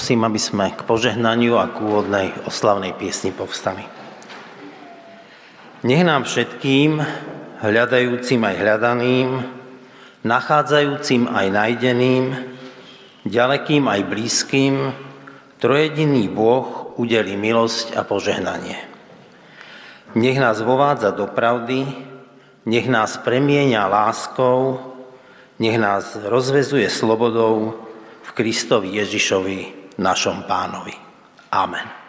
Prosím, aby sme k požehnaniu a k úvodnej oslavnej piesni povstali. Nech nám všetkým, hľadajúcim aj hľadaným, nachádzajúcim aj najdeným, ďalekým aj blízkym, trojediný Boh udeli milosť a požehnanie. Nech nás vovádza do pravdy, nech nás premieňa láskou, nech nás rozvezuje slobodou, v Kristovi Ježišovi, našom pánovi. Amen.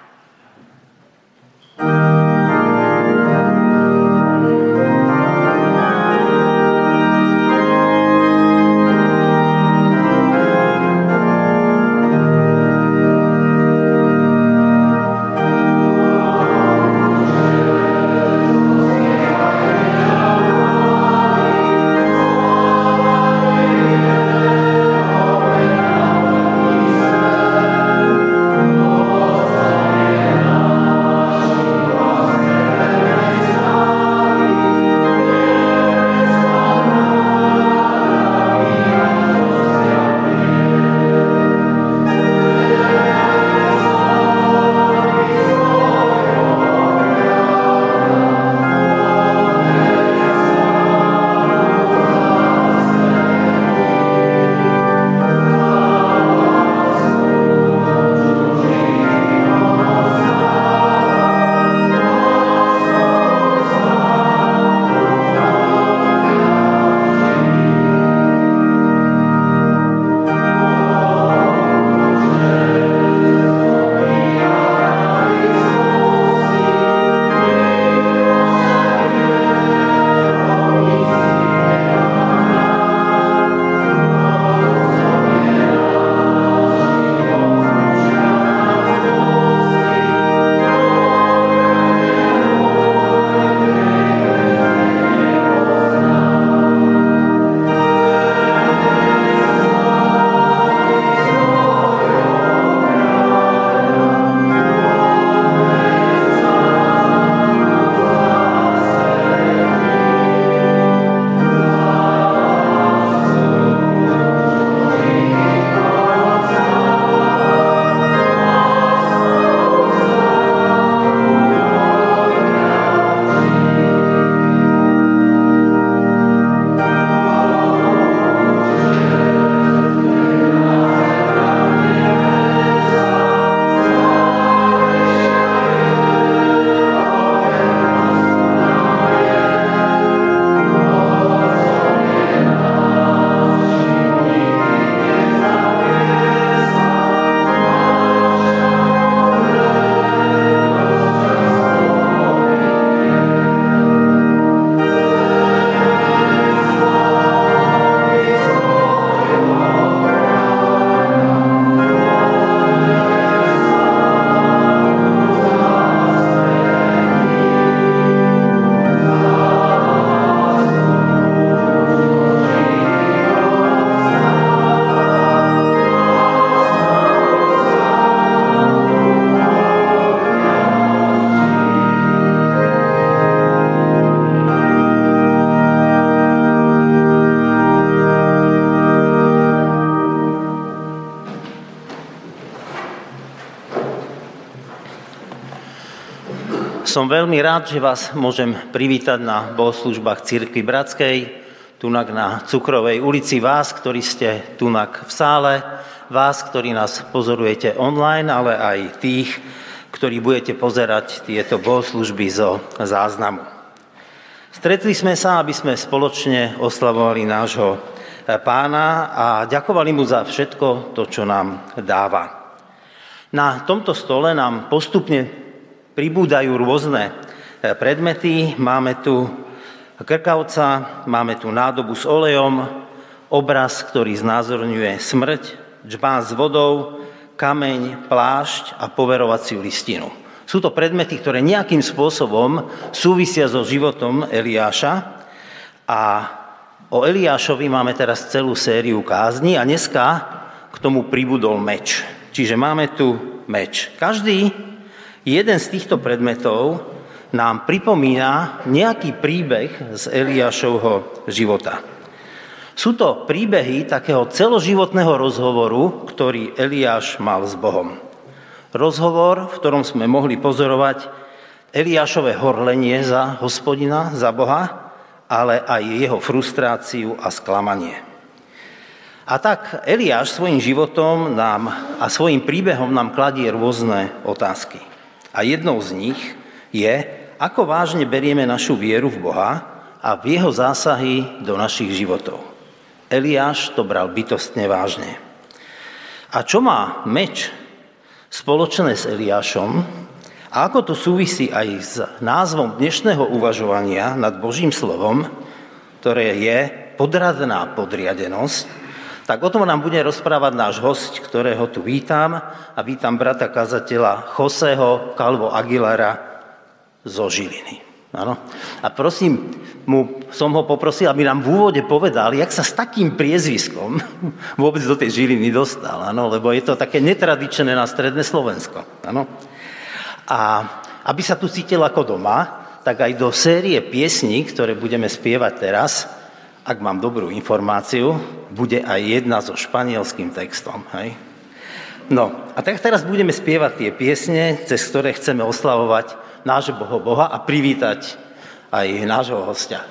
Som veľmi rád, že vás môžem privítať na bohoslužbách Církvy Bratskej, tunak na Cukrovej ulici, vás, ktorí ste tunak v sále, vás, ktorí nás pozorujete online, ale aj tých, ktorí budete pozerať tieto bohoslužby zo záznamu. Stretli sme sa, aby sme spoločne oslavovali nášho pána a ďakovali mu za všetko to, čo nám dáva. Na tomto stole nám postupne pribúdajú rôzne e, predmety. Máme tu krkavca, máme tu nádobu s olejom, obraz, ktorý znázorňuje smrť, džbán s vodou, kameň, plášť a poverovaciu listinu. Sú to predmety, ktoré nejakým spôsobom súvisia so životom Eliáša a o Eliášovi máme teraz celú sériu kázni a dneska k tomu pribudol meč. Čiže máme tu meč. Každý Jeden z týchto predmetov nám pripomína nejaký príbeh z Eliášovho života. Sú to príbehy takého celoživotného rozhovoru, ktorý Eliáš mal s Bohom. Rozhovor, v ktorom sme mohli pozorovať Eliášové horlenie za hospodina, za Boha, ale aj jeho frustráciu a sklamanie. A tak Eliáš svojim životom nám a svojim príbehom nám kladie rôzne otázky. A jednou z nich je, ako vážne berieme našu vieru v Boha a v jeho zásahy do našich životov. Eliáš to bral bytostne vážne. A čo má meč spoločné s Eliášom a ako to súvisí aj s názvom dnešného uvažovania nad Božím slovom, ktoré je podradná podriadenosť, tak o tom nám bude rozprávať náš host, ktorého tu vítam a vítam brata kazateľa Joseho Calvo Aguilara zo Žiliny. Ano. A prosím, mu, som ho poprosil, aby nám v úvode povedal, jak sa s takým priezviskom vôbec do tej Žiliny dostal, ano, lebo je to také netradičné na stredné Slovensko. Ano. A aby sa tu cítil ako doma, tak aj do série piesní, ktoré budeme spievať teraz, ak mám dobrú informáciu, bude aj jedna so španielským textom. Hej? No, a tak teraz budeme spievať tie piesne, cez ktoré chceme oslavovať nášho Boha a privítať aj nášho hostia.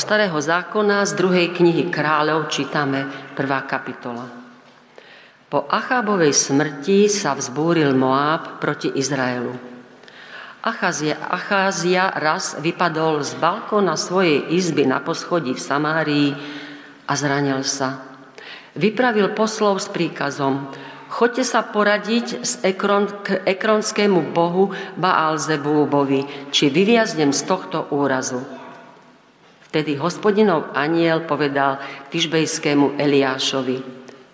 Starého zákona z druhej knihy kráľov čítame prvá kapitola. Po Achábovej smrti sa vzbúril Moáb proti Izraelu. Acházia, Acházia raz vypadol z balkóna svojej izby na poschodí v Samárii a zranil sa. Vypravil poslov s príkazom, Choďte sa poradiť s ekron, k ekronskému bohu Baalzebúbovi, či vyviaznem z tohto úrazu. Vtedy hospodinov aniel povedal Tyžbejskému Eliášovi,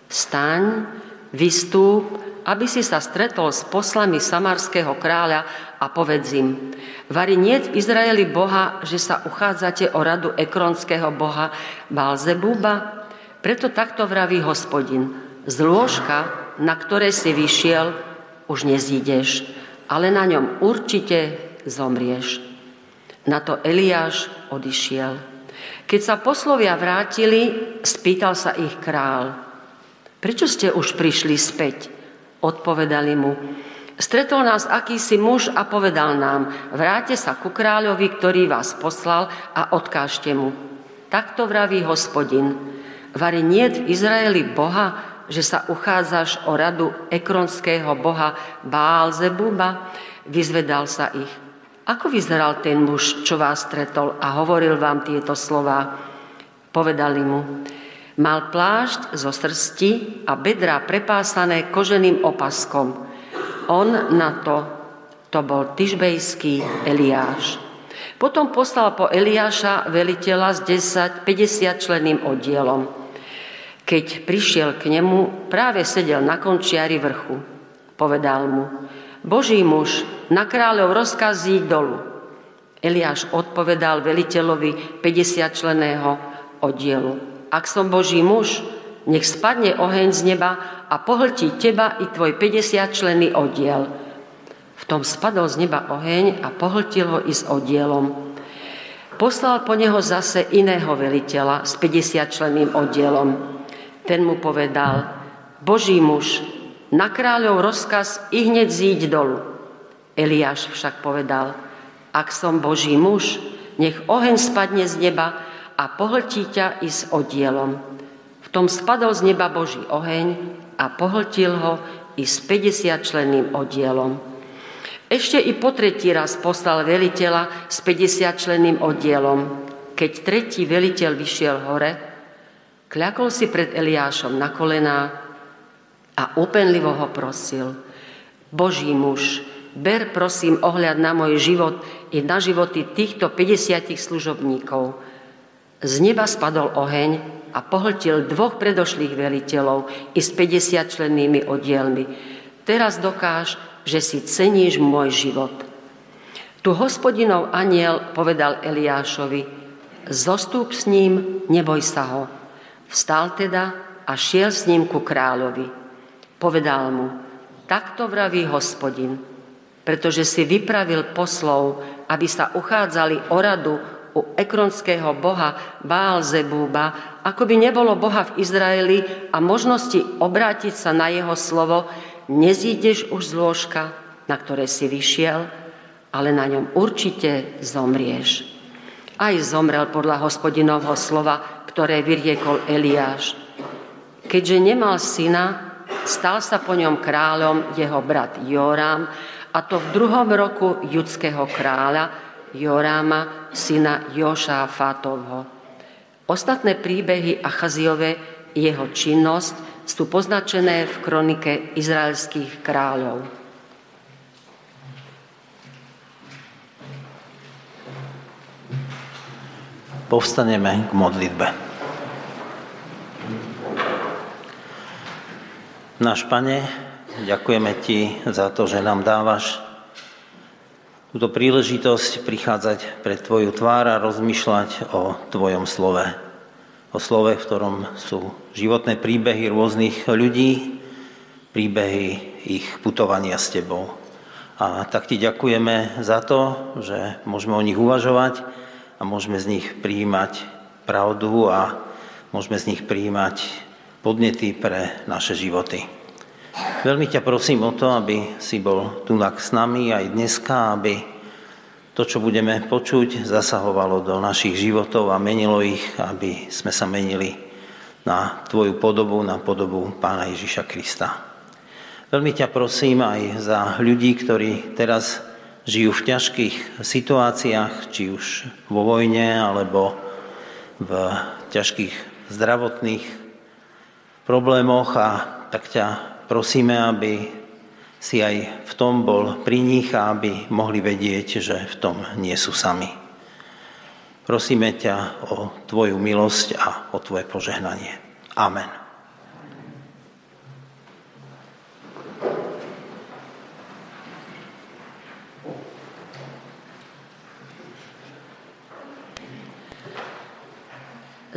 staň, vystúp, aby si sa stretol s poslami samarského kráľa a povedz im, vari nie v Izraeli Boha, že sa uchádzate o radu ekronského boha Balzebúba? Preto takto vraví hospodin, z lôžka na ktoré si vyšiel, už nezídeš, ale na ňom určite zomrieš. Na to Eliáš odišiel. Keď sa poslovia vrátili, spýtal sa ich král. Prečo ste už prišli späť? Odpovedali mu. Stretol nás akýsi muž a povedal nám, vráte sa ku kráľovi, ktorý vás poslal a odkážte mu. Takto vraví hospodin. Vari nie v Izraeli Boha, že sa uchádzaš o radu ekronského boha Bálzebuba? Vyzvedal sa ich. Ako vyzeral ten muž, čo vás stretol a hovoril vám tieto slova? Povedali mu, mal plášť zo srsti a bedra prepásané koženým opaskom. On na to, to bol tyžbejský Eliáš. Potom poslal po Eliáša veliteľa s 10, 50 členným oddielom. Keď prišiel k nemu, práve sedel na končiari vrchu. Povedal mu, Boží muž, na kráľov rozkaz dolu. Eliáš odpovedal veliteľovi 50 členého oddielu. Ak som Boží muž, nech spadne oheň z neba a pohltí teba i tvoj 50 členný oddiel. V tom spadol z neba oheň a pohltil ho i s oddielom. Poslal po neho zase iného veliteľa s 50 členným oddielom. Ten mu povedal, Boží muž, na kráľov rozkaz i hneď zíď dolu. Eliáš však povedal, ak som Boží muž, nech oheň spadne z neba a pohltí ťa i s oddielom. V tom spadol z neba Boží oheň a pohltil ho i s 50 členným oddielom. Ešte i po tretí raz poslal veliteľa s 50 členným oddielom. Keď tretí veliteľ vyšiel hore, Kľakol si pred Eliášom na kolená a úpenlivo ho prosil. Boží muž, ber prosím ohľad na môj život i na životy týchto 50 služobníkov. Z neba spadol oheň a pohltil dvoch predošlých veliteľov i s 50 člennými oddielmi. Teraz dokáž, že si ceníš môj život. Tu hospodinov aniel povedal Eliášovi, zostúp s ním, neboj sa ho. Vstal teda a šiel s ním ku kráľovi. Povedal mu, takto vraví hospodin, pretože si vypravil poslov, aby sa uchádzali o radu u ekronského boha Baalzebúba, ako by nebolo boha v Izraeli a možnosti obrátiť sa na jeho slovo, nezídeš už z lôžka, na ktoré si vyšiel, ale na ňom určite zomrieš. Aj zomrel podľa hospodinovho slova, ktoré vyriekol Eliáš. Keďže nemal syna, stal sa po ňom kráľom jeho brat Jorám, a to v druhom roku judského kráľa Joráma, syna Jošáfatovho. Ostatné príbehy Achaziove jeho činnosť sú poznačené v kronike izraelských kráľov. Povstaneme k modlitbe. Náš Pane, ďakujeme Ti za to, že nám dávaš túto príležitosť prichádzať pred Tvoju tvár a rozmýšľať o Tvojom slove. O slove, v ktorom sú životné príbehy rôznych ľudí, príbehy ich putovania s Tebou. A tak Ti ďakujeme za to, že môžeme o nich uvažovať a môžeme z nich prijímať pravdu a môžeme z nich prijímať podnety pre naše životy. Veľmi ťa prosím o to, aby si bol tu s nami aj dneska, aby to, čo budeme počuť, zasahovalo do našich životov a menilo ich, aby sme sa menili na Tvoju podobu, na podobu Pána Ježiša Krista. Veľmi ťa prosím aj za ľudí, ktorí teraz žijú v ťažkých situáciách, či už vo vojne, alebo v ťažkých zdravotných problémoch a tak ťa prosíme, aby si aj v tom bol pri nich a aby mohli vedieť, že v tom nie sú sami. Prosíme ťa o Tvoju milosť a o Tvoje požehnanie. Amen.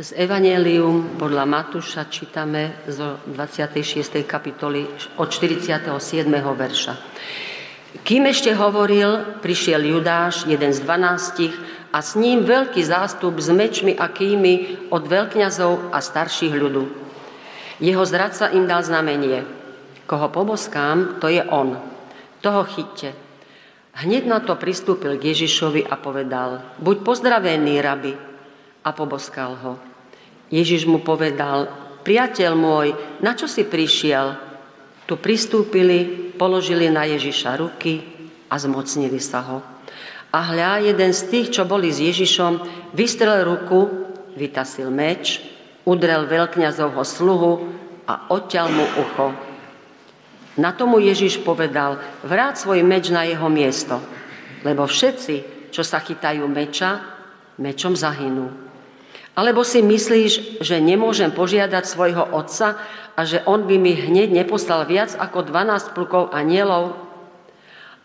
Z Evangelium podľa Matúša čítame zo 26. kapitoly od 47. verša. Kým ešte hovoril, prišiel Judáš, jeden z dvanástich, a s ním veľký zástup s mečmi a kými od veľkňazov a starších ľudu. Jeho zradca im dal znamenie. Koho poboskám, to je on. Toho chyťte. Hneď na to pristúpil k Ježišovi a povedal, buď pozdravený, rabi, a poboskal ho. Ježiš mu povedal, priateľ môj, na čo si prišiel? Tu pristúpili, položili na Ježiša ruky a zmocnili sa ho. A hľa, jeden z tých, čo boli s Ježišom, vystrel ruku, vytasil meč, udrel veľkňazovho sluhu a odťal mu ucho. Na tomu Ježiš povedal, vráť svoj meč na jeho miesto, lebo všetci, čo sa chytajú meča, mečom zahynú. Alebo si myslíš, že nemôžem požiadať svojho otca a že on by mi hneď neposlal viac ako 12 plukov anielov?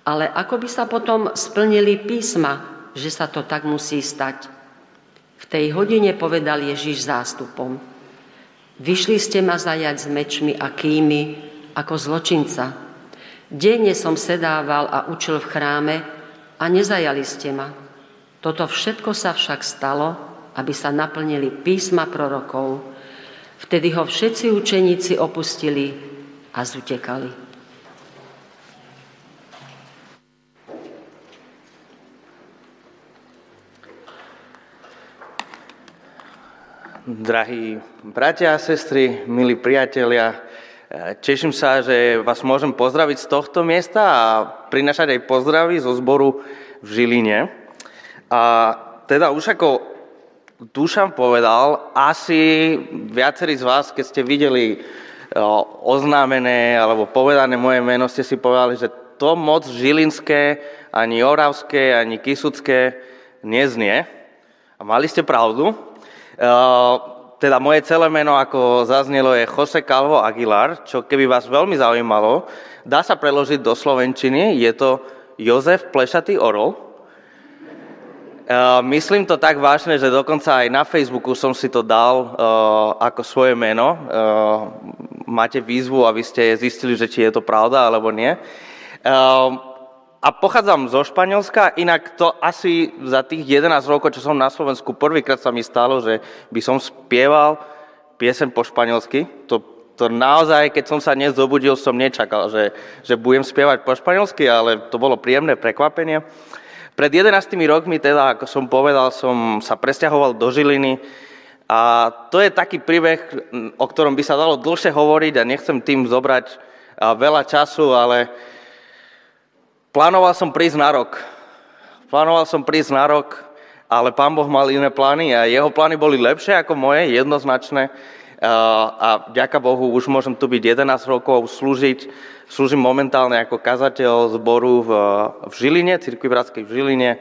Ale ako by sa potom splnili písma, že sa to tak musí stať? V tej hodine povedal Ježíš zástupom. Vyšli ste ma zajať s mečmi a kými ako zločinca. Denne som sedával a učil v chráme a nezajali ste ma. Toto všetko sa však stalo, aby sa naplnili písma prorokov. Vtedy ho všetci učeníci opustili a zutekali. Drahí bratia a sestry, milí priatelia, teším sa, že vás môžem pozdraviť z tohto miesta a prinašať aj pozdravy zo zboru v Žiline. A teda už ako Dušan povedal, asi viacerí z vás, keď ste videli oznámené alebo povedané moje meno, ste si povedali, že to moc žilinské, ani oravské, ani kisucké neznie. A mali ste pravdu. Teda moje celé meno, ako zaznelo, je Jose Calvo Aguilar, čo keby vás veľmi zaujímalo, dá sa preložiť do slovenčiny, je to Jozef Plešatý Orol. Uh, myslím to tak vážne, že dokonca aj na Facebooku som si to dal uh, ako svoje meno. Uh, máte výzvu, aby ste zistili, že či je to pravda alebo nie. A pochádzam zo Španielska, inak to asi za tých 11 rokov, čo som na Slovensku, prvýkrát sa mi stalo, že by som spieval piesen po španielsky. To, to naozaj, keď som sa dnes zobudil, som nečakal, že, že budem spievať po španielsky, ale to bolo príjemné prekvapenie. Pred 11 rokmi, teda, ako som povedal, som sa presťahoval do Žiliny a to je taký príbeh, o ktorom by sa dalo dlhšie hovoriť a nechcem tým zobrať veľa času, ale plánoval som prísť na rok. Plánoval som prísť na rok, ale pán Boh mal iné plány a jeho plány boli lepšie ako moje, jednoznačné. A ďaká Bohu, už môžem tu byť 11 rokov, slúžiť Slúžim momentálne ako kazateľ zboru v, v Žiline, Cirkvi Bratskej v Žiline, e,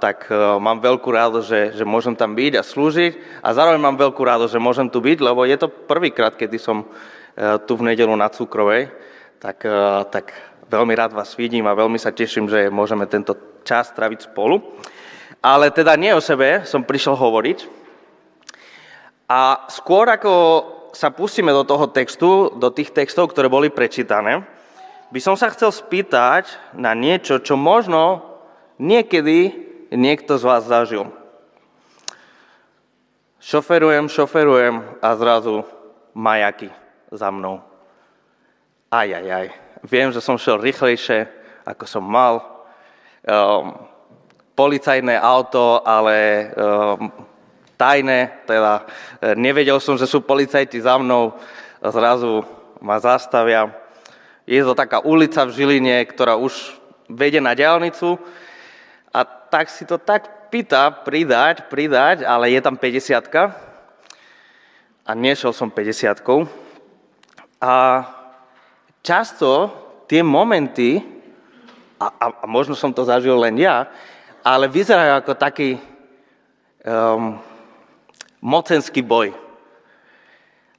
tak e, mám veľkú rádo, že, že môžem tam byť a slúžiť a zároveň mám veľkú rádo, že môžem tu byť, lebo je to prvýkrát, kedy som tu v nedelu na Cukrovej, tak, tak veľmi rád vás vidím a veľmi sa teším, že môžeme tento čas traviť spolu. Ale teda nie o sebe som prišiel hovoriť. A skôr ako sa pustíme do toho textu, do tých textov, ktoré boli prečítané, by som sa chcel spýtať na niečo, čo možno niekedy niekto z vás zažil. Šoferujem, šoferujem a zrazu majaky za mnou. Aj, aj, aj. Viem, že som šiel rýchlejšie, ako som mal. Um, policajné auto, ale um, tajné, teda e, nevedel som, že sú policajti za mnou, zrazu ma zastavia. Je to taká ulica v Žiline, ktorá už vedie na diálnicu. A tak si to tak pýta pridať, pridať, ale je tam 50 a nešiel som 50 A často tie momenty, a, a, a možno som to zažil len ja, ale vyzerajú ako taký um, mocenský boj.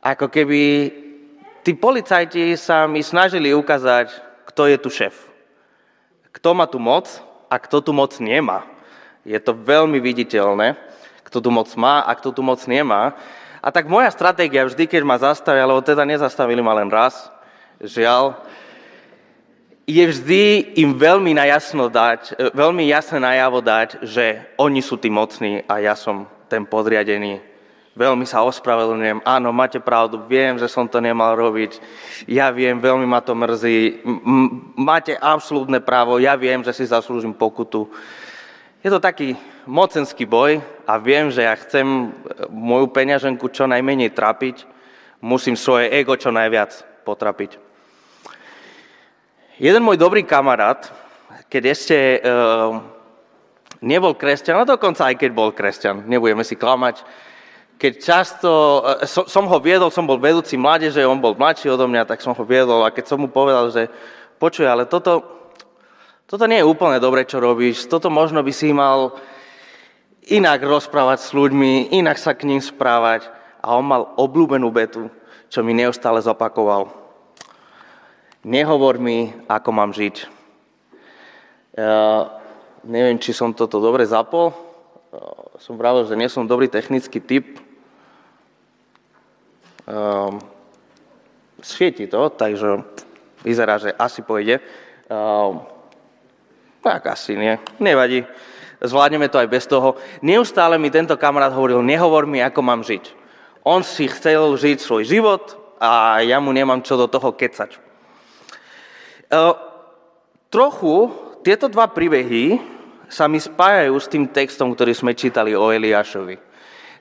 Ako keby tí policajti sa mi snažili ukázať, kto je tu šéf. Kto má tu moc a kto tu moc nemá. Je to veľmi viditeľné, kto tu moc má a kto tu moc nemá. A tak moja stratégia vždy, keď ma zastavia, lebo teda nezastavili ma len raz, žiaľ, je vždy im veľmi, najasno dať, e, veľmi jasne najavo dať, že oni sú tí mocní a ja som ten podriadený. Veľmi sa ospravedlňujem, áno, máte pravdu, viem, že som to nemal robiť, ja viem, veľmi ma to mrzí, máte absolútne právo, ja viem, že si zaslúžim pokutu. Je to taký mocenský boj a viem, že ja chcem e, moju peňaženku čo najmenej trapiť, musím svoje ego čo najviac potrapiť. Jeden môj dobrý kamarát, keď ešte e, nebol kresťan, a dokonca aj keď bol kresťan, nebudeme si klamať, keď často, e, som, som ho viedol, som bol vedúci mládeže, on bol mladší odo mňa, tak som ho viedol a keď som mu povedal, že počuj, ale toto, toto nie je úplne dobre, čo robíš, toto možno by si mal inak rozprávať s ľuďmi, inak sa k ním správať. A on mal obľúbenú betu, čo mi neustále zopakoval nehovor mi, ako mám žiť. Ja neviem, či som toto dobre zapol. Som pravil, že nie som dobrý technický typ. Um, svieti to, takže vyzerá, že asi pôjde. Um, tak asi nie, nevadí. Zvládneme to aj bez toho. Neustále mi tento kamarát hovoril, nehovor mi, ako mám žiť. On si chcel žiť svoj život a ja mu nemám čo do toho kecať. Ehm, trochu tieto dva príbehy sa mi spájajú s tým textom, ktorý sme čítali o Eliášovi.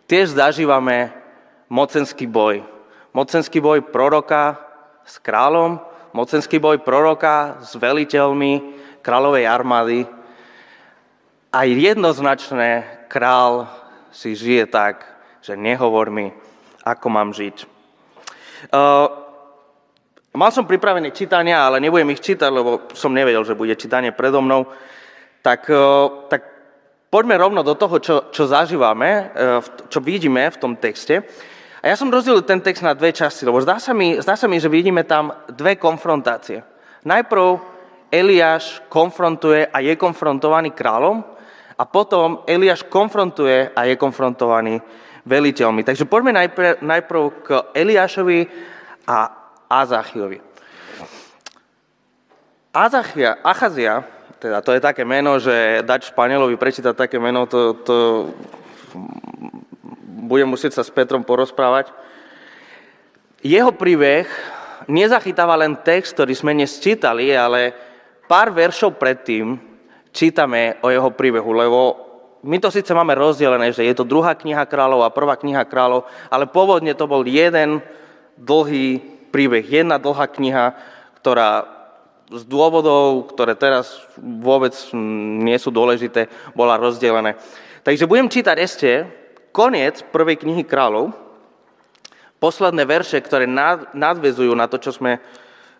Tiež zažívame mocenský boj. Mocenský boj proroka s kráľom, mocenský boj proroka s veliteľmi kráľovej armády. A jednoznačné král si žije tak, že nehovor mi, ako mám žiť. Ehm, Mal som pripravené čítania, ale nebudem ich čítať, lebo som nevedel, že bude čítanie predo mnou. Tak, e, tak poďme rovno do toho, čo, čo zažívame, e, čo vidíme v tom texte. A ja som rozdelil ten text na dve časti, lebo zdá sa mi, zdá sa mi že vidíme tam dve konfrontácie. Najprv Eliáš konfrontuje a je konfrontovaný kráľom a potom Eliáš konfrontuje a je konfrontovaný veliteľmi. Takže poďme najprv, najprv k Eliášovi a Azachiovi. Azachia, Achazia, teda to je také meno, že dať Španielovi prečítať také meno, to, to budem musieť sa s Petrom porozprávať. Jeho príbeh nezachytáva len text, ktorý sme dnes čítali, ale pár veršov predtým čítame o jeho príbehu, lebo my to síce máme rozdelené, že je to druhá kniha kráľov a prvá kniha kráľov, ale pôvodne to bol jeden dlhý príbeh, jedna dlhá kniha, ktorá z dôvodov, ktoré teraz vôbec nie sú dôležité, bola rozdelené. Takže budem čítať ešte koniec prvej knihy kráľov, posledné verše, ktoré nadvezujú na to, čo sme,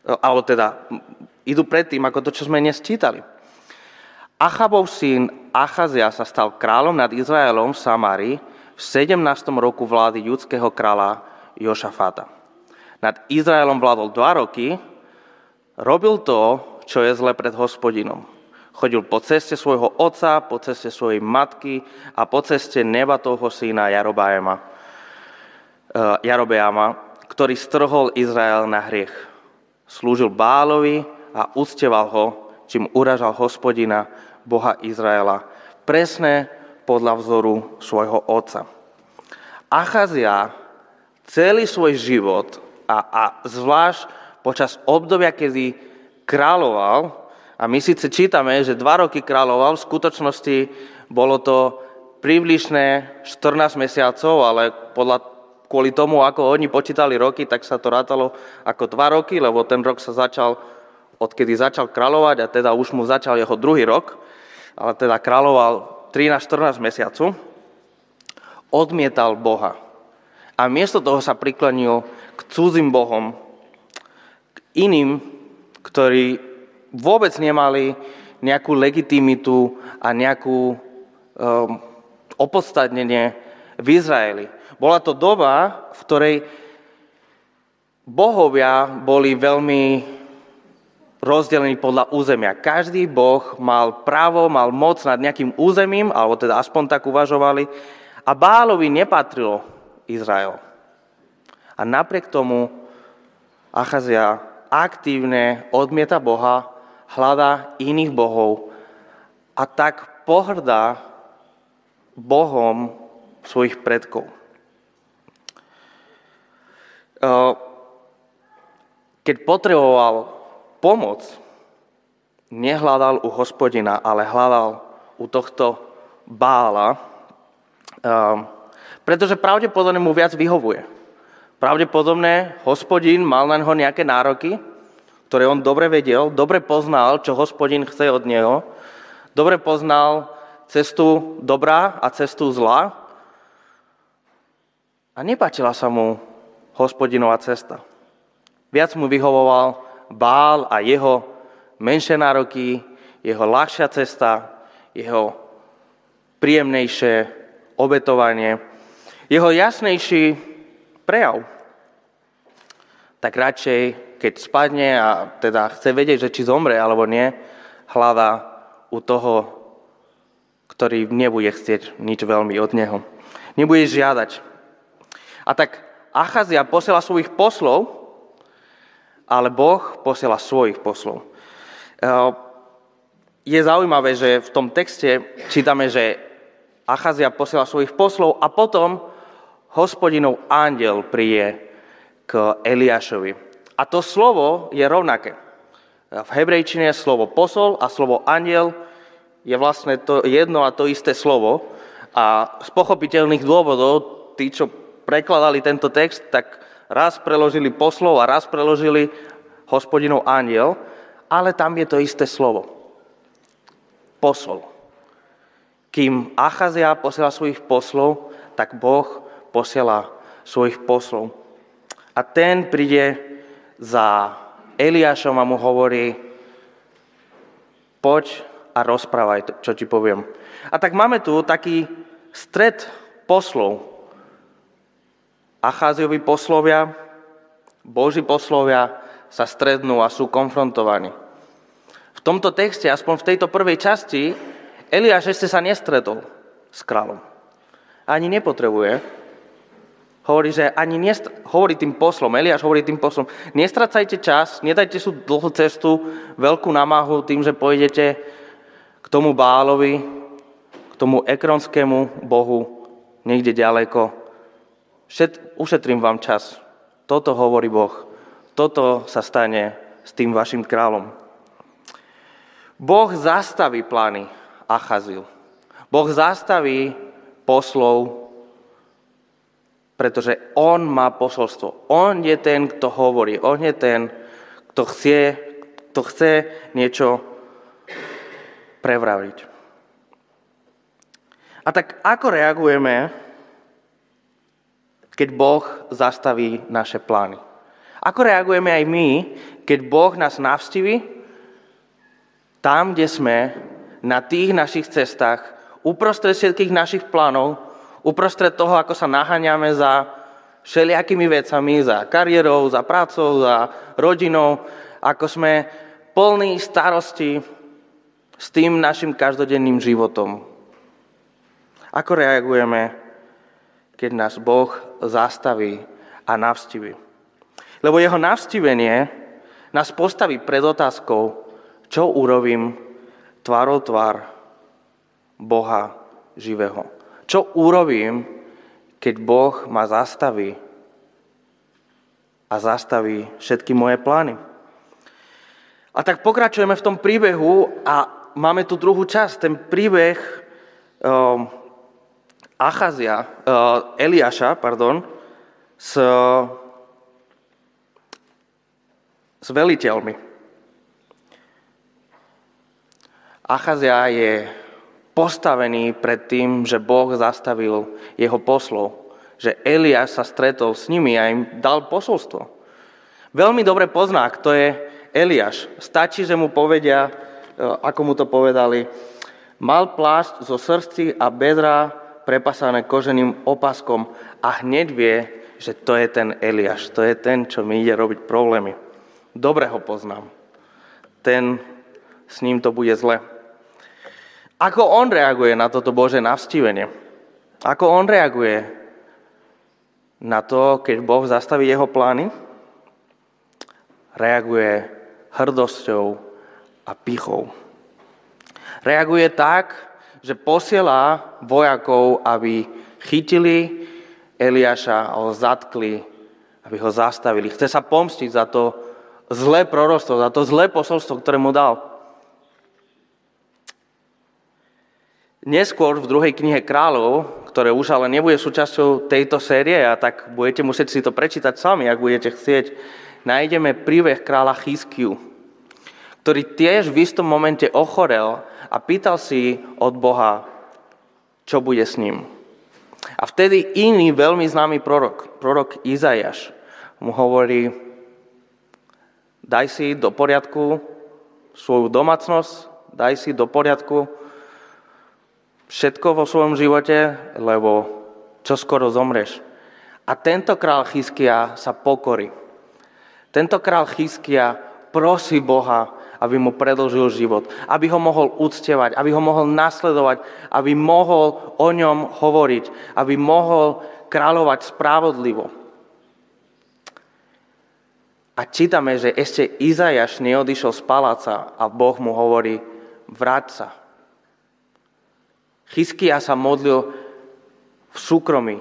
alebo teda idú predtým, ako to, čo sme dnes čítali. Achabov syn Achazia sa stal kráľom nad Izraelom v Samárii v 17. roku vlády judského kráľa Jošafáta nad Izraelom vládol dva roky, robil to, čo je zle pred hospodinom. Chodil po ceste svojho otca, po ceste svojej matky a po ceste nebatovho syna Jarobájama, uh, Jarobeama, ktorý strhol Izrael na hriech. Slúžil Bálovi a ucteval ho, čím uražal hospodina, Boha Izraela, presne podľa vzoru svojho otca. Achazia celý svoj život a, a zvlášť počas obdobia, kedy kráľoval, A my síce čítame, že dva roky kráľoval, v skutočnosti bolo to približné 14 mesiacov, ale podľa, kvôli tomu, ako oni počítali roky, tak sa to rátalo ako dva roky, lebo ten rok sa začal, odkedy začal kráľovať a teda už mu začal jeho druhý rok, ale teda kráľoval 13-14 mesiacov, odmietal Boha. A miesto toho sa priklenil k cudzím bohom, k iným, ktorí vôbec nemali nejakú legitimitu a nejakú um, opodstatnenie v Izraeli. Bola to doba, v ktorej bohovia boli veľmi rozdelení podľa územia. Každý boh mal právo, mal moc nad nejakým územím, alebo teda aspoň tak uvažovali, a Bálovi nepatrilo Izrael. A napriek tomu Achazia aktívne odmieta Boha, hľadá iných bohov a tak pohrdá Bohom svojich predkov. Keď potreboval pomoc, nehľadal u hospodina, ale hľadal u tohto bála, pretože pravdepodobne mu viac vyhovuje. Pravdepodobne hospodin mal na neho nejaké nároky, ktoré on dobre vedel, dobre poznal, čo hospodin chce od neho, dobre poznal cestu dobrá a cestu zla a nepáčila sa mu hospodinová cesta. Viac mu vyhovoval Bál a jeho menšie nároky, jeho ľahšia cesta, jeho príjemnejšie obetovanie, jeho jasnejší prejav. Tak radšej, keď spadne a teda chce vedieť, že či zomre alebo nie, hľadá u toho, ktorý nebude chcieť nič veľmi od neho. Nebude žiadať. A tak Achazia posiela svojich poslov, ale Boh posiela svojich poslov. Je zaujímavé, že v tom texte čítame, že Achazia posiela svojich poslov a potom hospodinov ándiel príde k Eliášovi. A to slovo je rovnaké. V hebrejčine je slovo posol a slovo aniel je vlastne to jedno a to isté slovo. A z pochopiteľných dôvodov, tí, čo prekladali tento text, tak raz preložili poslov a raz preložili hospodinov aniel, ale tam je to isté slovo. Posol. Kým Achazia posiela svojich poslov, tak Boh posiela svojich poslov. A ten príde za Eliášom a mu hovorí, poď a rozprávaj, čo ti poviem. A tak máme tu taký stred poslov. Acháziovi poslovia, Boží poslovia sa strednú a sú konfrontovaní. V tomto texte, aspoň v tejto prvej časti, Eliáš ešte sa nestretol s kráľom. Ani nepotrebuje. Hovorí, že ani nestr- hovorí tým poslom, Eliáš hovorí tým poslom, nestracajte čas, nedajte sú dlhú cestu, veľkú námahu tým, že pôjdete k tomu Bálovi, k tomu ekronskému bohu, niekde ďaleko, Všet, ušetrím vám čas. Toto hovorí Boh. Toto sa stane s tým vašim kráľom. Boh zastaví plány Achaziu. Boh zastaví poslov, pretože on má posolstvo. On je ten, kto hovorí. On je ten, kto chce, kto chce niečo prevraviť. A tak ako reagujeme keď Boh zastaví naše plány. Ako reagujeme aj my, keď Boh nás navštívi tam, kde sme, na tých našich cestách, uprostred všetkých našich plánov, uprostred toho, ako sa naháňame za všelijakými vecami, za kariérou, za prácou, za rodinou, ako sme plní starosti s tým našim každodenným životom. Ako reagujeme keď nás Boh zastaví a navstíví. Lebo jeho navstívenie nás postaví pred otázkou, čo urobím tvárou tvár Boha živého. Čo urobím, keď Boh ma zastaví a zastaví všetky moje plány. A tak pokračujeme v tom príbehu a máme tu druhú časť, ten príbeh um, Achazia, uh, Eliáša, pardon, s, s veliteľmi. Achazia je postavený pred tým, že Boh zastavil jeho poslov, že Eliáš sa stretol s nimi a im dal posolstvo. Veľmi dobre pozná, kto je Eliáš. Stačí, že mu povedia, e, ako mu to povedali, mal plášť zo srdci a bedra prepasané koženým opaskom a hneď vie, že to je ten Eliáš, to je ten, čo mi ide robiť problémy. Dobre ho poznám. Ten, s ním to bude zle. Ako on reaguje na toto Bože navstívenie? Ako on reaguje na to, keď Boh zastaví jeho plány? Reaguje hrdosťou a pichou. Reaguje tak, že posiela vojakov, aby chytili Eliáša a ho zatkli, aby ho zastavili. Chce sa pomstiť za to zlé prorostvo, za to zlé posolstvo, ktoré mu dal. Neskôr v druhej knihe kráľov, ktoré už ale nebude súčasťou tejto série, a tak budete musieť si to prečítať sami, ak budete chcieť, nájdeme príbeh kráľa Chyskiu, ktorý tiež v istom momente ochorel a pýtal si od Boha, čo bude s ním. A vtedy iný veľmi známy prorok, prorok Izajaš, mu hovorí, daj si do poriadku svoju domácnosť, daj si do poriadku všetko vo svojom živote, lebo čo skoro zomreš. A tento král Chyskia sa pokorí. Tento král Chyskia prosí Boha, aby mu predlžil život, aby ho mohol uctievať, aby ho mohol nasledovať, aby mohol o ňom hovoriť, aby mohol kráľovať spravodlivo. A čítame, že ešte Izajaš neodišiel z paláca a Boh mu hovorí, vráť sa, Chyskia sa modlil v súkromí.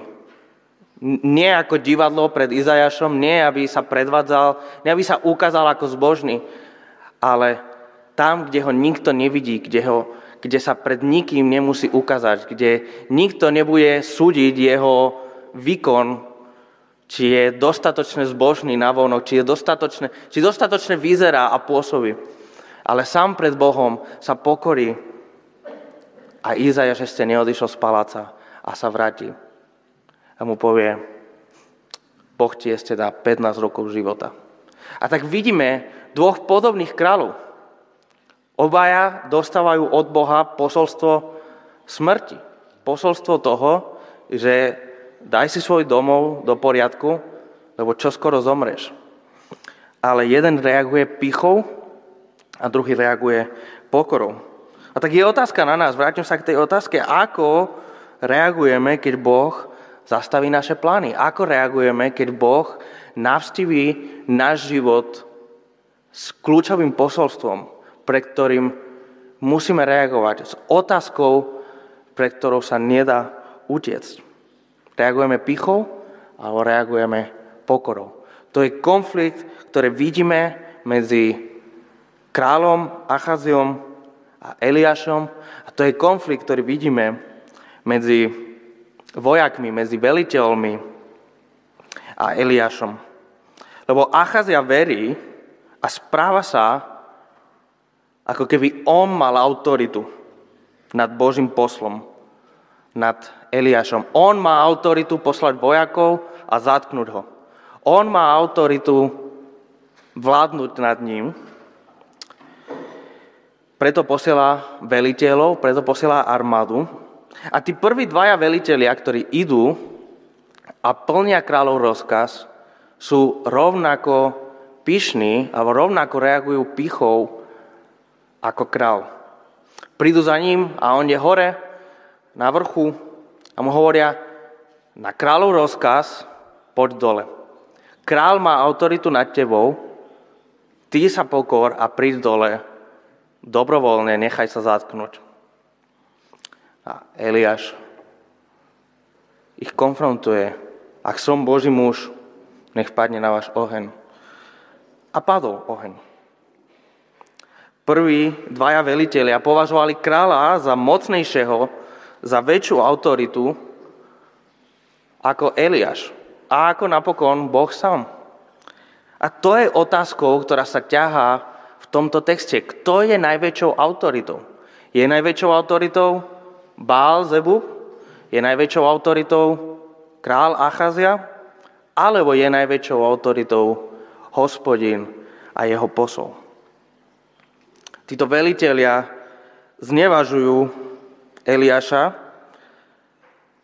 Nie ako divadlo pred Izajašom, nie aby sa predvádzal, nie aby sa ukázal ako zbožný, ale tam, kde ho nikto nevidí, kde, ho, kde sa pred nikým nemusí ukázať, kde nikto nebude súdiť jeho výkon, či je dostatočne zbožný na vonok, či, je dostatočne, či dostatočne vyzerá a pôsobí. Ale sám pred Bohom sa pokorí a Izajaš ešte neodišiel z paláca a sa vráti. A mu povie, Boh ti ešte dá 15 rokov života. A tak vidíme dvoch podobných kráľov. Obaja dostávajú od Boha posolstvo smrti. Posolstvo toho, že daj si svoj domov do poriadku, lebo čo skoro zomreš. Ale jeden reaguje pichou a druhý reaguje pokorou. A tak je otázka na nás, vrátim sa k tej otázke, ako reagujeme, keď Boh zastaví naše plány? Ako reagujeme, keď Boh navštíví náš život s kľúčovým posolstvom, pre ktorým musíme reagovať, s otázkou, pre ktorou sa nedá utiecť. Reagujeme pichou alebo reagujeme pokorou. To je konflikt, ktorý vidíme medzi kráľom Achaziom a Eliášom. A to je konflikt, ktorý vidíme medzi vojakmi, medzi veliteľmi a Eliášom. Lebo Achazia verí a správa sa, ako keby on mal autoritu nad Božím poslom, nad Eliášom. On má autoritu poslať vojakov a zatknúť ho. On má autoritu vládnuť nad ním preto posiela veliteľov, preto posiela armádu. A tí prví dvaja veliteľia, ktorí idú a plnia kráľov rozkaz, sú rovnako pyšní alebo rovnako reagujú pichou ako král. Prídu za ním a on je hore na vrchu a mu hovoria na kráľov rozkaz, poď dole. Král má autoritu nad tebou, ty sa pokor a príď dole dobrovoľne nechaj sa zatknúť. A Eliáš ich konfrontuje. Ak som Boží muž, nech padne na váš oheň. A padol oheň. Prví dvaja velitelia považovali kráľa za mocnejšieho, za väčšiu autoritu ako Eliáš a ako napokon Boh sám. A to je otázkou, ktorá sa ťahá tomto texte. Kto je najväčšou autoritou? Je najväčšou autoritou Bál Zebub? Je najväčšou autoritou král Achazia? Alebo je najväčšou autoritou hospodin a jeho posol? Títo velitelia znevažujú Eliáša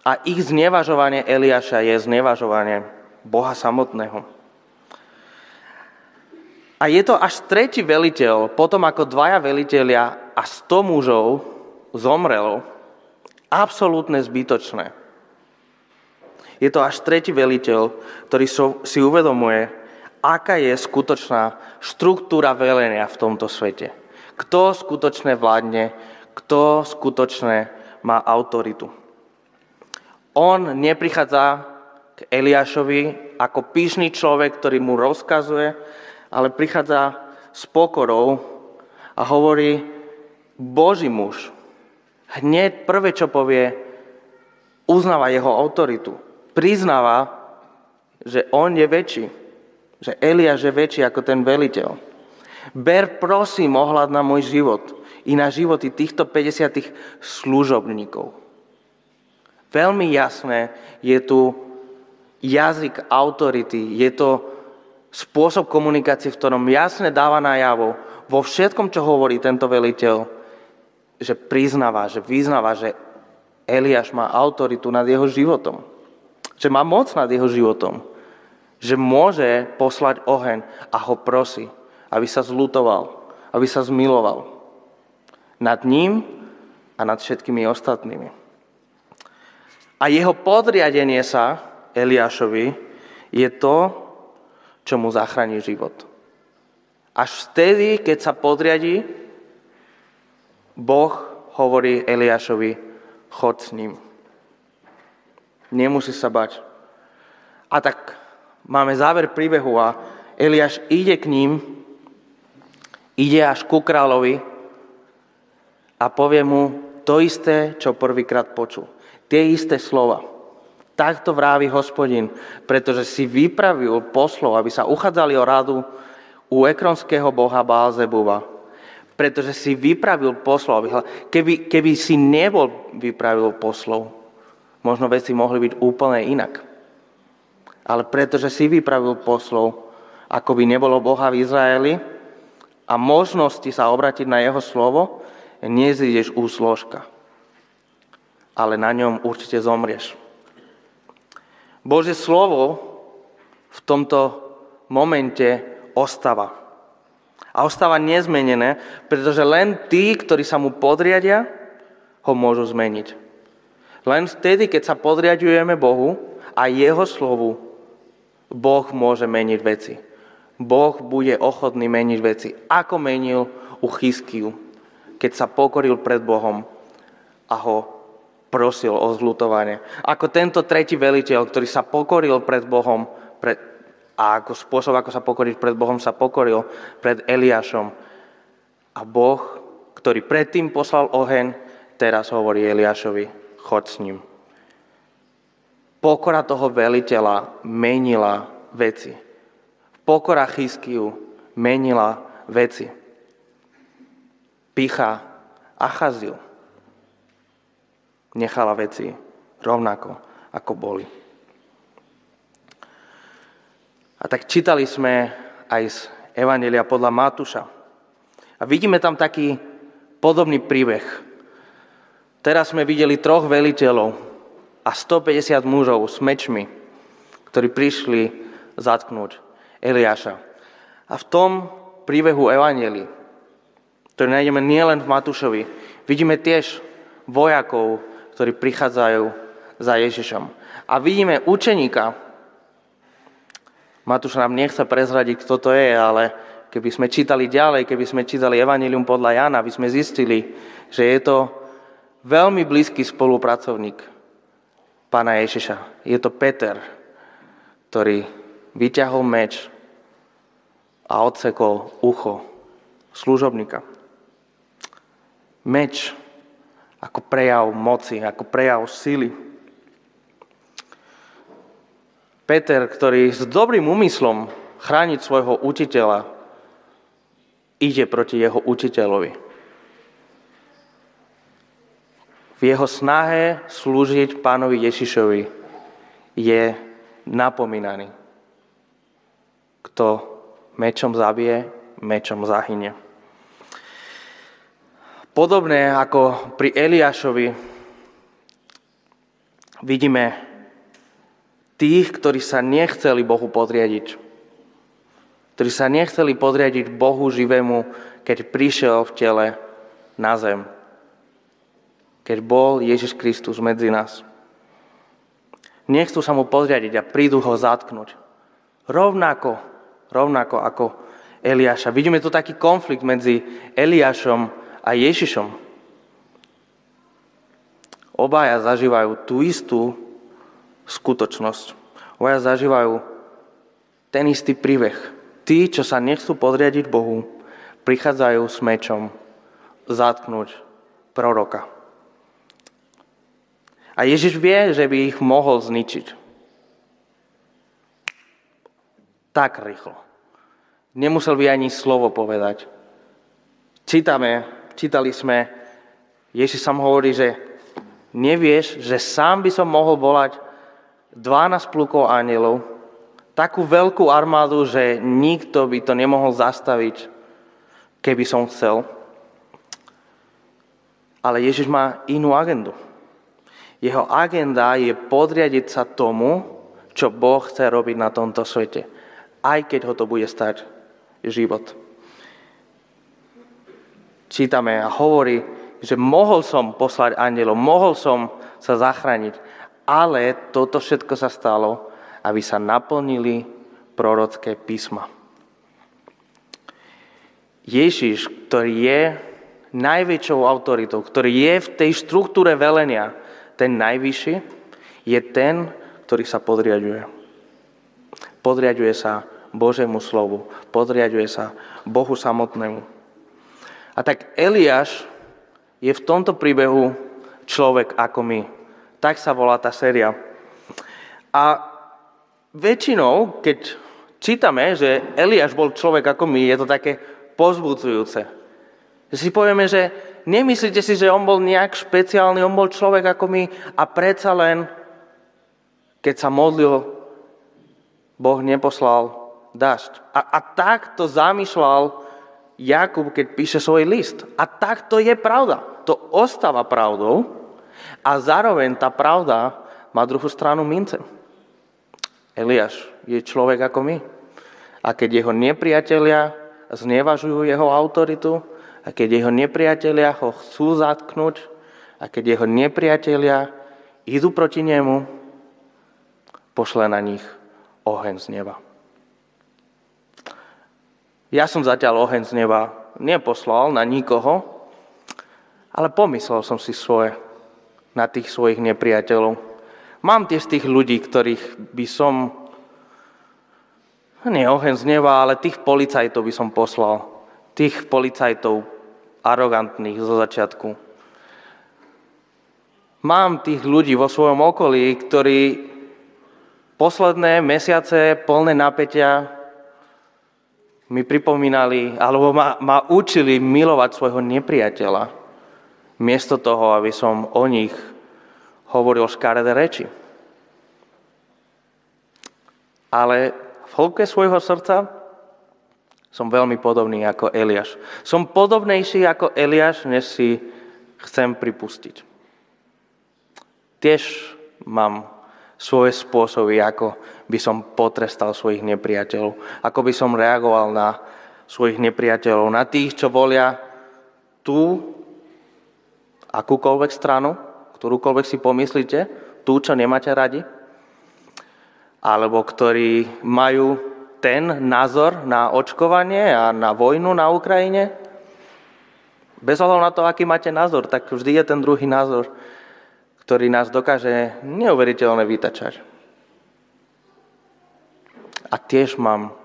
a ich znevažovanie Eliáša je znevažovanie Boha samotného. A je to až tretí veliteľ, potom ako dvaja velitelia a sto mužov zomrelo, absolútne zbytočné. Je to až tretí veliteľ, ktorý si uvedomuje, aká je skutočná štruktúra velenia v tomto svete. Kto skutočne vládne, kto skutočne má autoritu. On neprichádza k Eliášovi ako píšný človek, ktorý mu rozkazuje, ale prichádza s pokorou a hovorí, Boží muž, hneď prvé, čo povie, uznáva jeho autoritu. Priznáva, že on je väčší, že Eliáš je väčší ako ten veliteľ. Ber prosím ohľad na môj život i na životy týchto 50 služobníkov. Veľmi jasné je tu jazyk autority, je to spôsob komunikácie, v ktorom jasne dáva najavo vo všetkom, čo hovorí tento veliteľ, že priznáva, že vyznáva, že Eliáš má autoritu nad jeho životom. Že má moc nad jeho životom. Že môže poslať oheň a ho prosí, aby sa zlutoval, aby sa zmiloval nad ním a nad všetkými ostatnými. A jeho podriadenie sa Eliášovi je to, čo mu zachráni život. Až vtedy, keď sa podriadí, Boh hovorí Eliášovi, chod s ním. Nemusí sa bať. A tak máme záver príbehu a Eliáš ide k ním, ide až ku kráľovi a povie mu to isté, čo prvýkrát počul. Tie isté slova. Takto vrávi hospodin, pretože si vypravil poslov, aby sa uchádzali o radu u ekronského boha Bálzebuva. Pretože si vypravil poslov. Keby, keby si nebol vypravil poslov, možno veci mohli byť úplne inak. Ale pretože si vypravil poslov, ako by nebolo Boha v Izraeli a možnosti sa obratiť na jeho slovo, nezídeš úsložka ale na ňom určite zomrieš. Bože slovo v tomto momente ostáva. A ostáva nezmenené, pretože len tí, ktorí sa mu podriadia, ho môžu zmeniť. Len vtedy, keď sa podriadujeme Bohu a Jeho slovu, Boh môže meniť veci. Boh bude ochotný meniť veci. Ako menil u Chyskiu, keď sa pokoril pred Bohom a ho prosil o zlutovanie. Ako tento tretí veliteľ, ktorý sa pokoril pred Bohom pred, a ako spôsob, ako sa pokoriť pred Bohom, sa pokoril pred Eliášom. A Boh, ktorý predtým poslal oheň, teraz hovorí Eliášovi, chod s ním. Pokora toho veliteľa menila veci. Pokora Chyskiu menila veci. Picha Achaziu nechala veci rovnako, ako boli. A tak čítali sme aj z Evangelia podľa Matúša. A vidíme tam taký podobný príbeh. Teraz sme videli troch veliteľov a 150 mužov s mečmi, ktorí prišli zatknúť Eliáša. A v tom príbehu Evangelii, ktorý nájdeme nielen v Matúšovi, vidíme tiež vojakov, ktorí prichádzajú za Ježišom. A vidíme učeníka, Matúš nám nechce prezradiť, kto to je, ale keby sme čítali ďalej, keby sme čítali Evangelium podľa Jana, by sme zistili, že je to veľmi blízky spolupracovník pána Ježiša. Je to Peter, ktorý vyťahol meč a odsekol ucho služobníka. Meč ako prejav moci, ako prejav sily. Peter, ktorý s dobrým úmyslom chrániť svojho učiteľa, ide proti jeho učiteľovi. V jeho snahe slúžiť pánovi Ježišovi je napomínaný. Kto mečom zabije, mečom zahynie. Podobné ako pri Eliášovi vidíme tých, ktorí sa nechceli Bohu podriadiť. Ktorí sa nechceli podriadiť Bohu živému, keď prišiel v tele na zem. Keď bol Ježiš Kristus medzi nás. Nechcú sa mu podriadiť a prídu ho zatknúť. Rovnako, rovnako ako Eliáša. Vidíme tu taký konflikt medzi Eliášom a Ježišom. Obaja zažívajú tú istú skutočnosť. Obaja zažívajú ten istý príbeh. Tí, čo sa nechcú podriadiť Bohu, prichádzajú s mečom zatknúť proroka. A Ježiš vie, že by ich mohol zničiť. Tak rýchlo. Nemusel by ani slovo povedať. Čítame čítali sme, Ježiš sam hovorí, že nevieš, že sám by som mohol volať 12 plukov anielov, takú veľkú armádu, že nikto by to nemohol zastaviť, keby som chcel. Ale Ježiš má inú agendu. Jeho agenda je podriadiť sa tomu, čo Boh chce robiť na tomto svete. Aj keď ho to bude stať život čítame a hovorí, že mohol som poslať anielom, mohol som sa zachrániť, ale toto všetko sa stalo, aby sa naplnili prorocké písma. Ježiš, ktorý je najväčšou autoritou, ktorý je v tej štruktúre velenia, ten najvyšší, je ten, ktorý sa podriaduje. Podriaduje sa Božému slovu, podriaduje sa Bohu samotnému. A tak Eliáš je v tomto príbehu človek ako my. Tak sa volá tá séria. A väčšinou, keď čítame, že Eliáš bol človek ako my, je to také pozbudzujúce. Že si povieme, že nemyslíte si, že on bol nejak špeciálny, on bol človek ako my a predsa len, keď sa modlil, Boh neposlal dažď. A, a tak to zamýšľal Jakub, keď píše svoj list. A tak to je pravda. To ostáva pravdou a zároveň tá pravda má druhú stranu mince. Eliáš je človek ako my. A keď jeho nepriatelia znevažujú jeho autoritu, a keď jeho nepriatelia ho chcú zatknúť, a keď jeho nepriatelia idú proti nemu, pošle na nich oheň z neba. Ja som zatiaľ oheň z neba neposlal na nikoho, ale pomyslel som si svoje na tých svojich nepriateľov. Mám tiež tých ľudí, ktorých by som, nie oheň z neba, ale tých policajtov by som poslal. Tých policajtov arogantných zo začiatku. Mám tých ľudí vo svojom okolí, ktorí posledné mesiace plné napätia mi pripomínali, alebo ma, ma učili milovať svojho nepriateľa, miesto toho, aby som o nich hovoril škaredé reči. Ale v hĺbke svojho srdca som veľmi podobný ako Eliáš. Som podobnejší ako Eliáš, než si chcem pripustiť. Tiež mám svoje spôsoby, ako by som potrestal svojich nepriateľov, ako by som reagoval na svojich nepriateľov, na tých, čo volia tú akúkoľvek stranu, ktorúkoľvek si pomyslíte, tú, čo nemáte radi, alebo ktorí majú ten názor na očkovanie a na vojnu na Ukrajine. Bez ohľadu na to, aký máte názor, tak vždy je ten druhý názor ktorý nás dokáže neuveriteľne vytačať. A tiež mám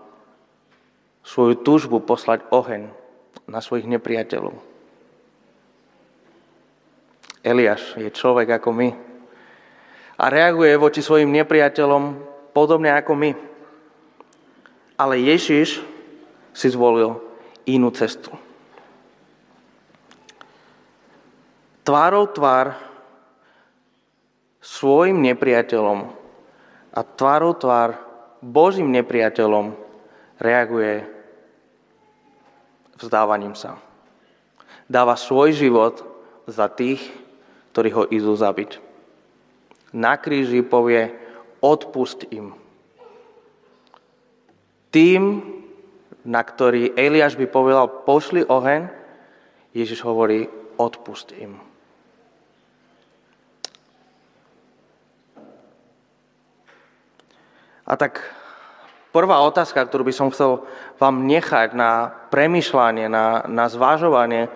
svoju túžbu poslať oheň na svojich nepriateľov. Eliáš je človek ako my a reaguje voči svojim nepriateľom podobne ako my. Ale Ježiš si zvolil inú cestu. Tvárou tvár svojim nepriateľom a tvárou tvár Božím nepriateľom reaguje vzdávaním sa. Dáva svoj život za tých, ktorí ho idú zabiť. Na kríži povie, odpust im. Tým, na ktorý Eliáš by povedal, pošli oheň, Ježiš hovorí, odpust im. A tak prvá otázka, ktorú by som chcel vám nechať na premyšľanie, na, na zvážovanie,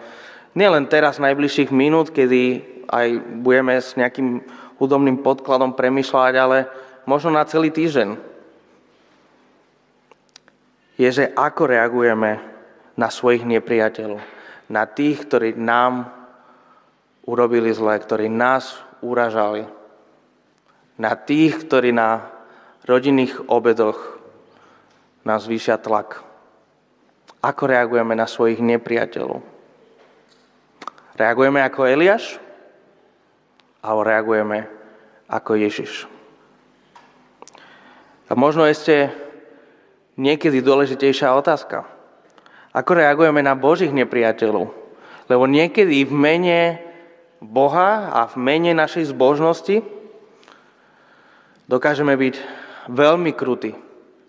nielen teraz najbližších minút, kedy aj budeme s nejakým hudobným podkladom premyšľať, ale možno na celý týždeň, je, že ako reagujeme na svojich nepriateľov, na tých, ktorí nám urobili zle, ktorí nás uražali, na tých, ktorí na rodinných obedoch nás zvýšia tlak. Ako reagujeme na svojich nepriateľov? Reagujeme ako Eliáš? Alebo reagujeme ako Ježiš? A možno ešte niekedy dôležitejšia otázka. Ako reagujeme na Božích nepriateľov? Lebo niekedy v mene Boha a v mene našej zbožnosti dokážeme byť veľmi krutý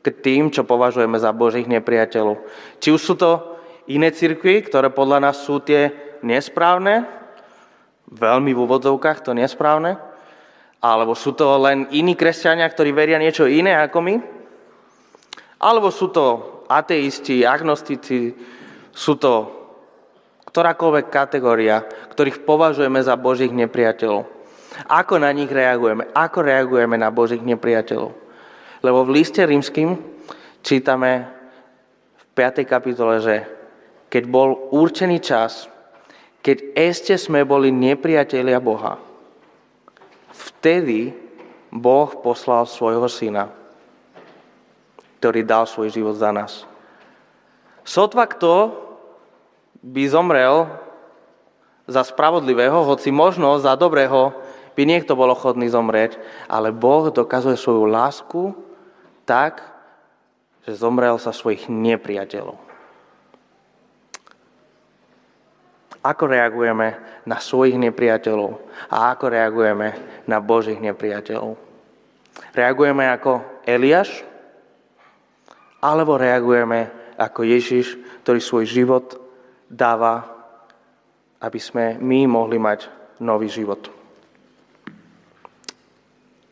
k tým, čo považujeme za Božích nepriateľov. Či už sú to iné cirkvy, ktoré podľa nás sú tie nesprávne, veľmi v úvodzovkách to nesprávne, alebo sú to len iní kresťania, ktorí veria niečo iné ako my, alebo sú to ateisti, agnostici, sú to ktorákoľvek kategória, ktorých považujeme za Božích nepriateľov. Ako na nich reagujeme? Ako reagujeme na Božích nepriateľov? Lebo v liste rímským čítame v 5. kapitole, že keď bol určený čas, keď ešte sme boli nepriatelia Boha, vtedy Boh poslal svojho syna, ktorý dal svoj život za nás. Sotva kto by zomrel za spravodlivého, hoci možno za dobrého by niekto bol ochotný zomrieť, ale Boh dokazuje svoju lásku tak, že zomrel sa svojich nepriateľov. Ako reagujeme na svojich nepriateľov a ako reagujeme na Božích nepriateľov? Reagujeme ako Eliáš? Alebo reagujeme ako Ježiš, ktorý svoj život dáva, aby sme my mohli mať nový život?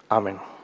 Amen.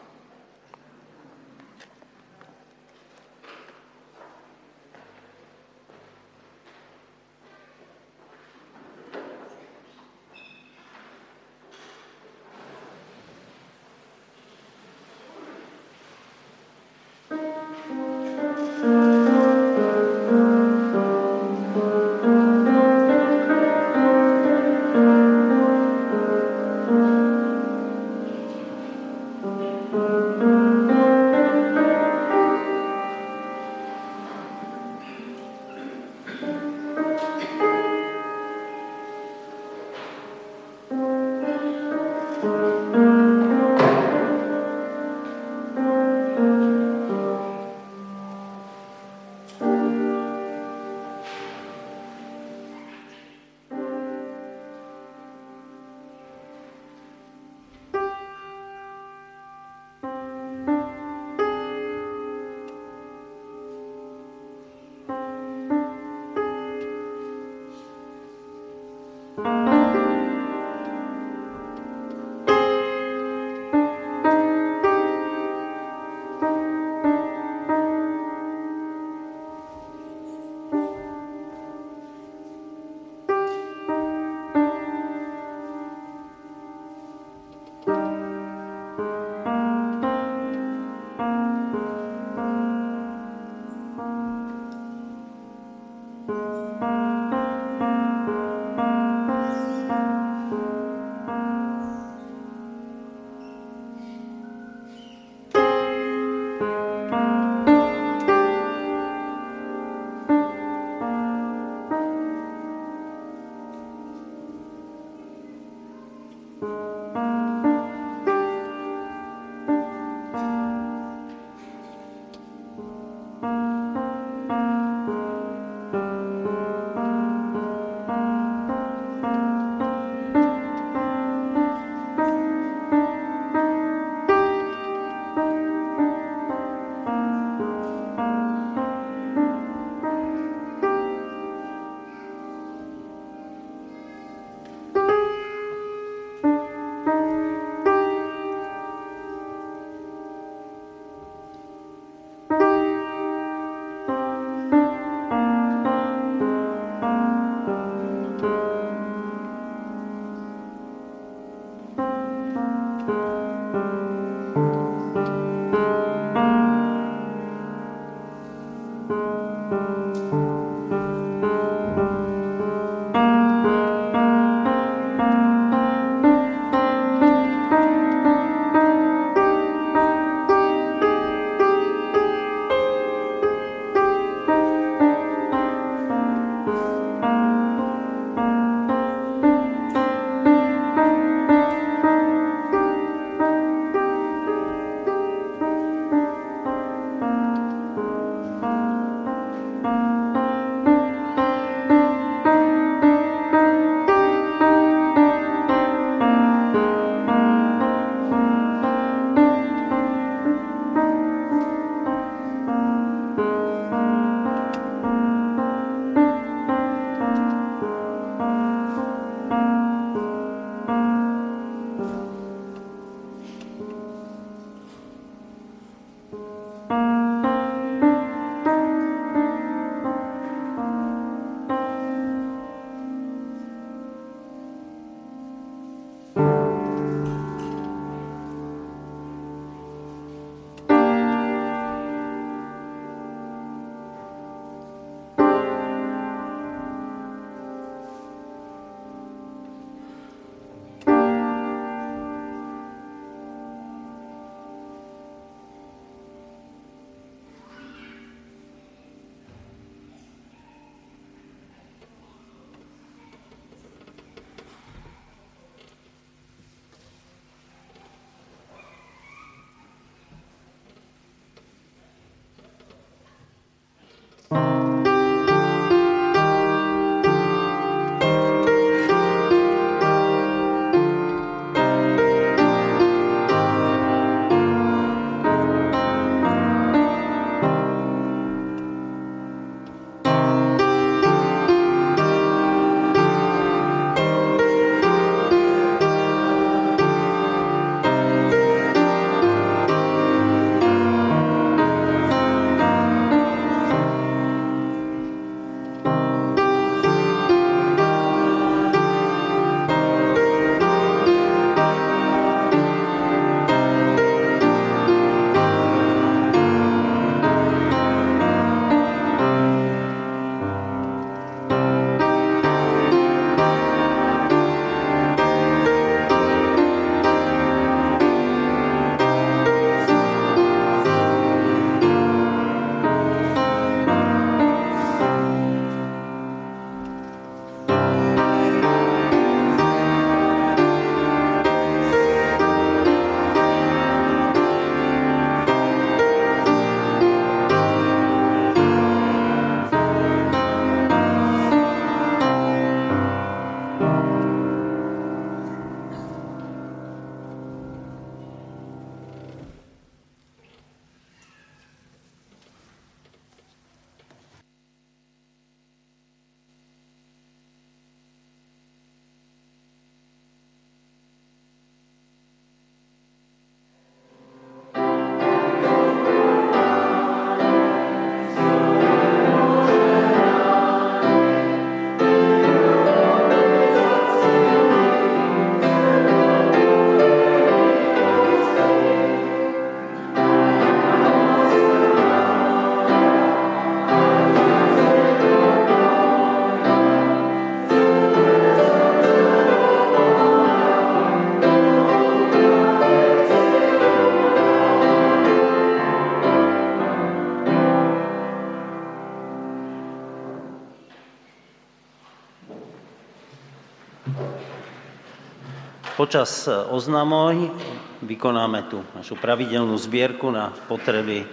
Počas e, oznamoj vykonáme tu našu pravidelnú zbierku na potreby e,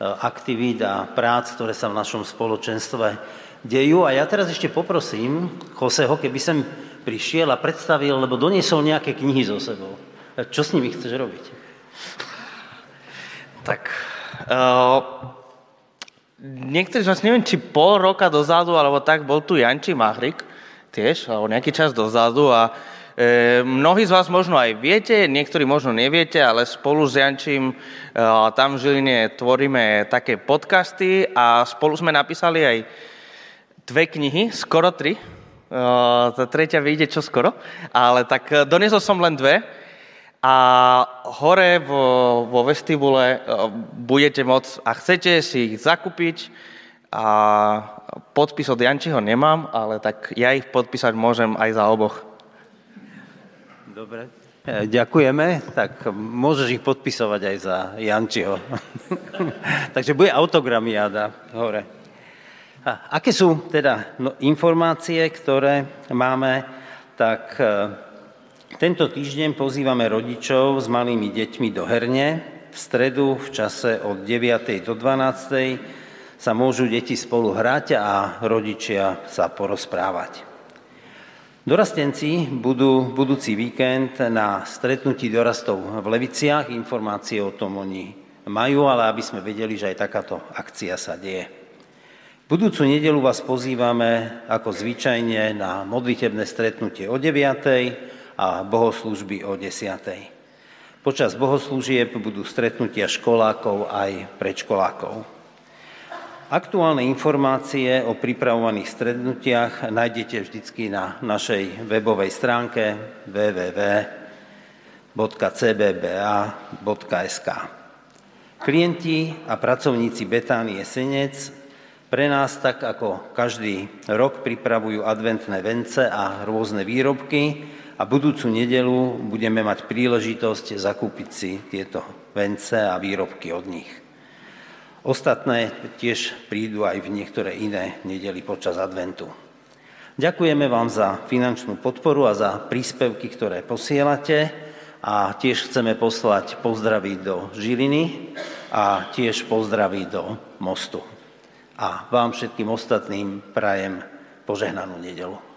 aktivít a prác, ktoré sa v našom spoločenstve dejú. A ja teraz ešte poprosím Joseho, keby som prišiel a predstavil, lebo doniesol nejaké knihy so sebou. Čo s nimi chceš robiť? Tak, uh, niektorí z vás, neviem, či pol roka dozadu, alebo tak, bol tu Janči Mahrik, tiež, alebo nejaký čas dozadu a E, mnohí z vás možno aj viete, niektorí možno neviete, ale spolu s Jančím e, tam v Žiline tvoríme také podcasty a spolu sme napísali aj dve knihy, skoro tri. E, tá tretia vyjde čo skoro, ale tak doniesol som len dve. A hore vo, vo vestibule budete môcť, a chcete si ich zakúpiť, a podpis od Jančiho nemám, ale tak ja ich podpísať môžem aj za oboch. Dobre, e, ďakujeme. Tak môžeš ich podpisovať aj za Jančiho. Takže bude autogramiáda hore. A aké sú teda no, informácie, ktoré máme? Tak e, tento týždeň pozývame rodičov s malými deťmi do herne. V stredu v čase od 9. do 12 sa môžu deti spolu hrať a rodičia sa porozprávať. Dorastenci budú budúci víkend na stretnutí dorastov v Leviciach. Informácie o tom oni majú, ale aby sme vedeli, že aj takáto akcia sa deje. Budúcu nedelu vás pozývame ako zvyčajne na modlitebné stretnutie o 9. a bohoslužby o 10. Počas bohoslúžieb budú stretnutia školákov aj predškolákov. Aktuálne informácie o pripravovaných stretnutiach nájdete vždy na našej webovej stránke www.cbba.sk. Klienti a pracovníci Betánie Senec pre nás tak ako každý rok pripravujú adventné vence a rôzne výrobky a budúcu nedelu budeme mať príležitosť zakúpiť si tieto vence a výrobky od nich. Ostatné tiež prídu aj v niektoré iné nedeli počas adventu. Ďakujeme vám za finančnú podporu a za príspevky, ktoré posielate a tiež chceme poslať pozdravy do Žiliny a tiež pozdravy do Mostu. A vám všetkým ostatným prajem požehnanú nedelu.